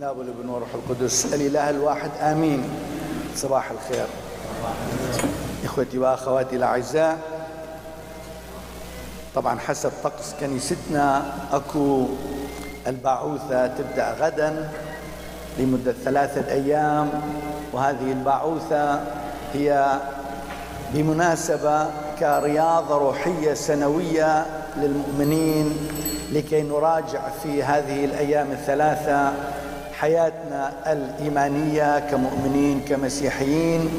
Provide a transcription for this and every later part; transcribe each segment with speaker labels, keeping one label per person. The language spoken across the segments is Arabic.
Speaker 1: ناب الابن والروح القدس. الاله الواحد. آمين. صباح الخير. إخوتي وأخواتي الأعزاء طبعا حسب طقس كنيستنا أكو الباعوثه تبدأ غدا لمدة ثلاثة أيام وهذه الباعوثه هي بمناسبة كرياضة روحية سنوية للمؤمنين لكي نراجع في هذه الأيام الثلاثة حياتنا الإيمانية كمؤمنين كمسيحيين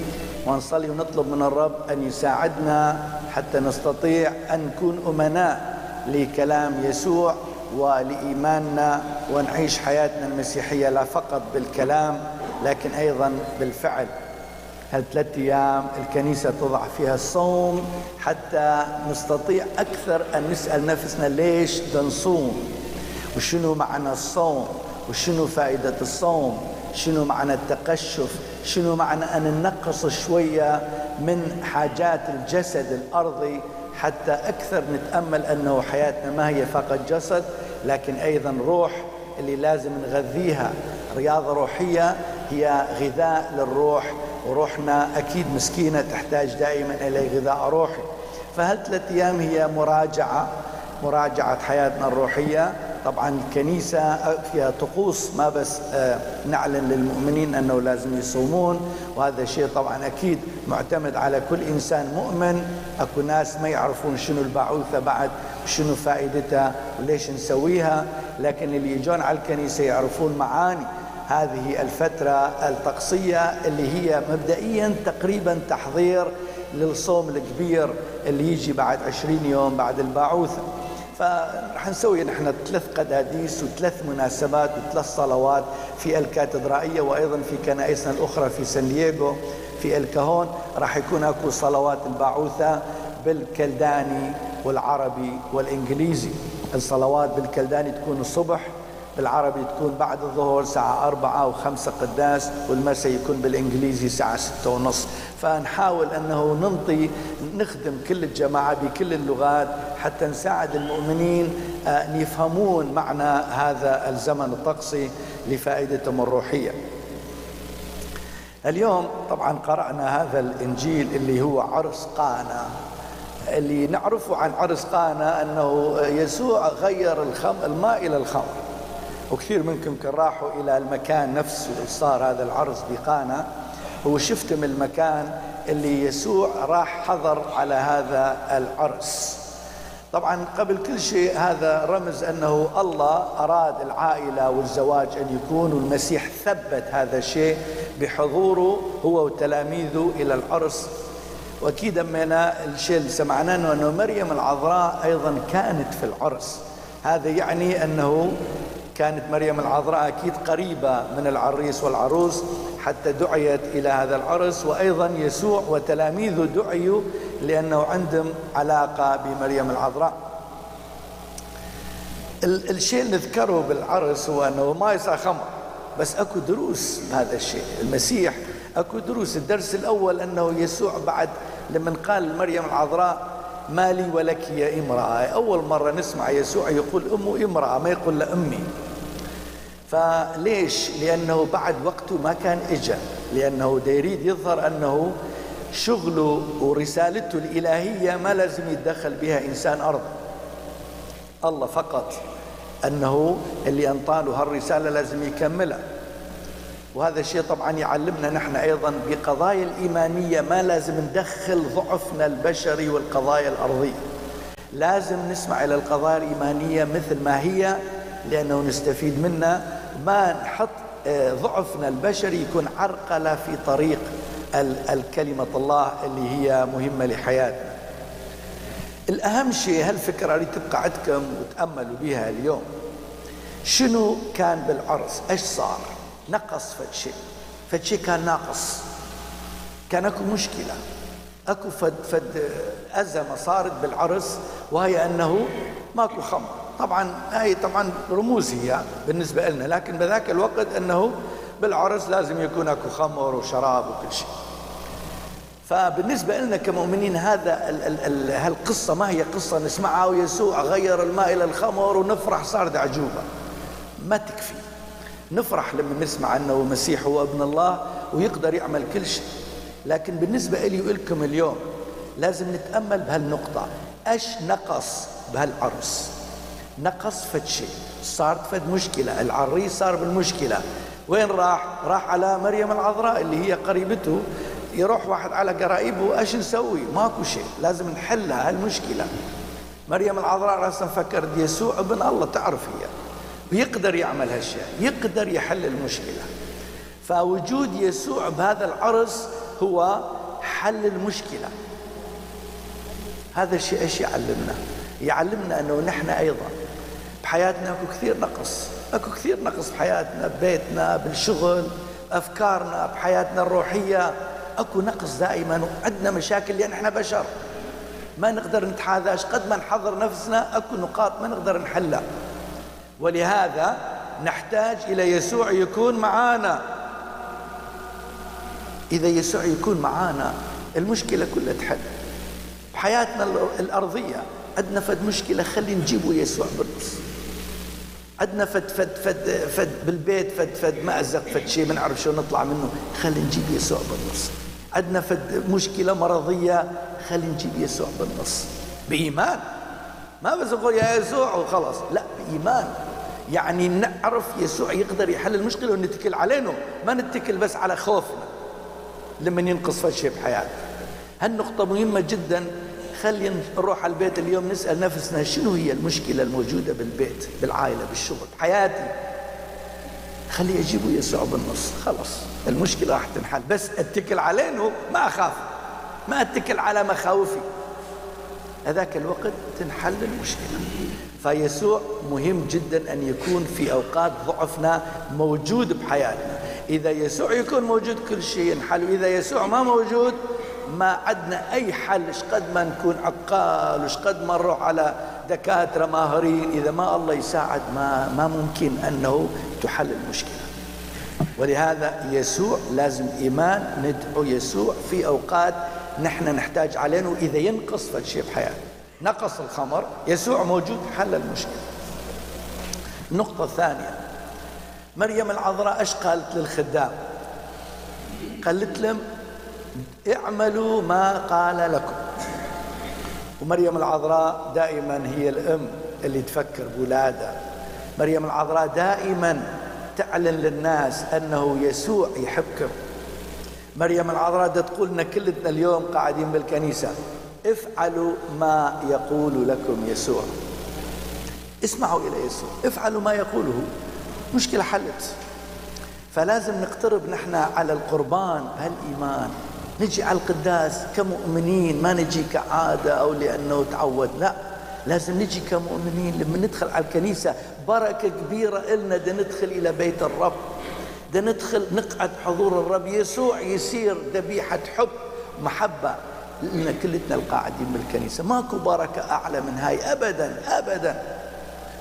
Speaker 1: ونصلي ونطلب من الرب أن يساعدنا حتى نستطيع أن نكون أمناء لكلام يسوع ولإيماننا ونعيش حياتنا المسيحية لا فقط بالكلام لكن أيضا بالفعل. هالثلاث أيام الكنيسة تضع فيها الصوم حتى نستطيع أكثر أن نسأل نفسنا ليش نصوم وشنو معنى الصوم؟ وشنو فائدة الصوم؟ شنو معنى التقشف؟ شنو معنى أن ننقص شوية من حاجات الجسد الأرضي حتى أكثر نتأمل أنه حياتنا ما هي فقط جسد لكن أيضا روح اللي لازم نغذيها. رياضة روحية هي غذاء للروح وروحنا أكيد مسكينة تحتاج دائما إلى غذاء روحي. فهالثلاث أيام هي مراجعة؟ مراجعة حياتنا الروحية. طبعا الكنيسة فيها طقوس ما بس نعلن للمؤمنين أنه لازم يصومون وهذا شيء طبعا أكيد معتمد على كل إنسان مؤمن. أكو ناس ما يعرفون شنو البعوثة بعد شنو فائدتها وليش نسويها. لكن اللي يجون على الكنيسة يعرفون معاني هذه الفترة الطقسية اللي هي مبدئيا تقريبا تحضير للصوم الكبير اللي يجي بعد عشرين يوم بعد الباعوثة فرح نسوي نحن ثلاث قداديس وثلاث مناسبات وثلاث صلوات في الكاتدرائية وأيضا في كنائسنا الأخرى في سان دييغو في الكهون. راح يكون أكو صلوات الباعوثة بالكلداني والعربي والإنجليزي. الصلوات بالكلداني تكون الصبح بالعربي تكون بعد الظهر ساعة أربعة وخمسة قداس والمساء يكون بالإنجليزي ساعة ستة ونص. فنحاول أنه ننطي نخدم كل الجماعة بكل اللغات حتى نساعد المؤمنين أن يفهمون معنى هذا الزمن الطقسي لفائدتهم الروحية. اليوم طبعا قرأنا هذا الإنجيل اللي هو عرس قانا. اللي نعرفه عن عرس قانا أنه يسوع غير الخم الماء إلى الخمر. وكثير منكم كان راحوا إلى المكان نفسه صار هذا العرس بقانا هو شفتم المكان اللي يسوع راح حضر على هذا العرس. طبعا قبل كل شيء هذا رمز أنه الله أراد العائلة والزواج أن يكون والمسيح ثبت هذا الشيء بحضوره هو وتلاميذه إلى العرس. وأكيد أمنا الشيء اللي سمعناه إنه مريم العذراء أيضا كانت في العرس. هذا يعني أنه كانت مريم العذراء أكيد قريبة من العريس والعروس حتى دعيت إلى هذا العرس وأيضا يسوع وتلاميذه دعيوا لأنه عندهم علاقة بمريم العذراء. الشيء اللي نذكره بالعرس هو أنه ما يصير خمر بس أكو دروس بهذا الشيء، المسيح أكو دروس، الدرس الأول أنه يسوع بعد لما قال مريم العذراء ما لي ولك يا امرأة، أول مرة نسمع يسوع يقول امه امرأة ما يقول له أمي. فليش؟ لأنه بعد وقته ما كان إجا. لأنه يريد يظهر أنه شغله ورسالته الإلهية ما لازم يتدخل بها إنسان أرض. الله فقط أنه اللي أنطاله هالرسالة لازم يكملها. وهذا الشيء طبعا يعلمنا نحن أيضا بقضايا الإيمانية ما لازم ندخل ضعفنا البشري والقضايا الأرضية. لازم نسمع إلى القضايا الإيمانية مثل ما هي لأنه نستفيد منها ما نحط ضعفنا البشري يكون عرقلة في طريق الكلمة الله اللي هي مهمة لحياتنا. الأهم شيء هالفكرة اللي تبقى عندكم وتأملوا بها اليوم شنو كان بالعرس؟ إيش صار؟ نقص فد شيء. فد شيء كان ناقص. كان أكو مشكلة. أكو فد فد أزمة صارت بالعرس وهي أنه ماكو خمر. طبعا هاي طبعا رموز هي بالنسبة لنا لكن بذاك الوقت إنه بالعرس لازم يكون أكو خمر وشراب وكل شيء. فبالنسبة لنا كمؤمنين هذا ال ال ال هالقصة ما هي قصة نسمعها ويسوع غير الماء إلى الخمر ونفرح صار عجوبة. ما تكفي. نفرح لما نسمع أنه المسيح هو ابن الله ويقدر يعمل كل شيء. لكن بالنسبة لي ولكم اليوم لازم نتأمل بهالنقطة. إيش نقص بهالعرس؟ نقص فد شيء. صارت فد مشكلة. العريس صار بالمشكلة. وين راح؟ راح على مريم العذراء اللي هي قريبته. يروح واحد على قرايبه إيش نسوي؟ ماكو شيء. لازم نحلها هالمشكلة. مريم العذراء راسا فكرت يسوع ابن الله تعرف هي. ويقدر يعمل هالشيء. يقدر يحل المشكلة. فوجود يسوع بهذا العرس هو حل المشكلة. هذا الشيء إيش يعلمنا؟ يعلمنا أنه نحن أيضا بحياتنا أكو كثير نقص. أكو كثير نقص بحياتنا ببيتنا بالشغل أفكارنا بحياتنا الروحية. أكو نقص دائما وعندنا مشاكل لأن إحنا بشر. ما نقدر نتحاذاش. قد ما نحضر نفسنا أكو نقاط ما نقدر نحلها. ولهذا نحتاج إلى يسوع يكون معانا. إذا يسوع يكون معانا المشكلة كلها تحل. بحياتنا الأرضية عندنا فد مشكلة خلي نجيبه يسوع بالنص عندنا فد فد فد فد بالبيت فد فد مأزق فد شيء ما نعرف شو نطلع منه. خلي نجيب يسوع بالنص. عندنا فد مشكلة مرضية خلي نجيب يسوع بالنص. بإيمان. ما بس أقول يا يسوع وخلاص. لا بإيمان. يعني نعرف يسوع يقدر يحل المشكلة ونتكل علينا. ما نتكل بس على خوفنا. لما ينقص فد شيء بحياتنا هالنقطة مهمة جدا. خلينا نروح على البيت اليوم نسأل نفسنا شنو هي المشكلة الموجودة بالبيت بالعائلة بالشغل بحياتي خلي أجيبه يسوع بالنص خلص المشكلة راح تنحل. بس اتكل عليه ما أخاف. ما اتكل على مخاوفي. هذاك الوقت تنحل المشكلة. فيسوع مهم جدا أن يكون في أوقات ضعفنا موجود بحياتنا. إذا يسوع يكون موجود كل شيء ينحل. وإذا يسوع ما موجود ما عندنا أي حل إيش قد ما نكون عقال وش قد ما نروح على دكاترة ماهرين إذا ما الله يساعد ما, ما ممكن أنه تحل المشكلة. ولهذا يسوع لازم إيمان ندعو يسوع في أوقات نحن نحتاج عليه إذا ينقص فالشيء بحياتنا نقص الخمر يسوع موجود حل المشكلة. النقطة الثانية مريم العذراء إيش قالت للخدام؟ قالت لهم اعملوا ما قال لكم. ومريم العذراء دائما هي الأم اللي تفكر بولادها. مريم العذراء دائما تعلن للناس أنه يسوع يحبكم مريم العذراء تقول لنا كلنا اليوم قاعدين بالكنيسة. افعلوا ما يقول لكم يسوع. اسمعوا إلى يسوع. افعلوا ما يقوله. مشكلة حلت. فلازم نقترب نحن على القربان بهالإيمان. نجي على القداس كمؤمنين ما نجي كعادة أو لأنه تعود لا. لازم نجي كمؤمنين لما ندخل على الكنيسة بركة كبيرة إلنا دا ندخل إلى بيت الرب دا ندخل نقعد حضور الرب يسوع يصير ذبيحة حب محبة لنا كلتنا القاعدين بالكنيسة. ماكو بركة أعلى من هاي أبدا أبدا.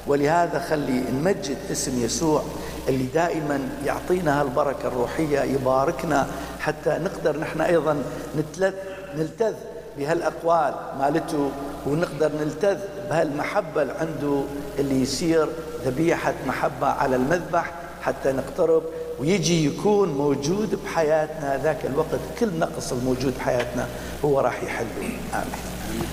Speaker 1: ولهذا خلي نمجد اسم يسوع اللي دائما يعطينا هالبركة الروحية يباركنا حتى نقدر نحن أيضا نتلذ نلتذ بهالأقوال مالته ونقدر نلتذ بهالمحبة اللي عنده اللي يصير ذبيحة محبة على المذبح حتى نقترب ويجي يكون موجود بحياتنا. ذاك الوقت كل نقص الموجود بحياتنا هو راح يحله آمين.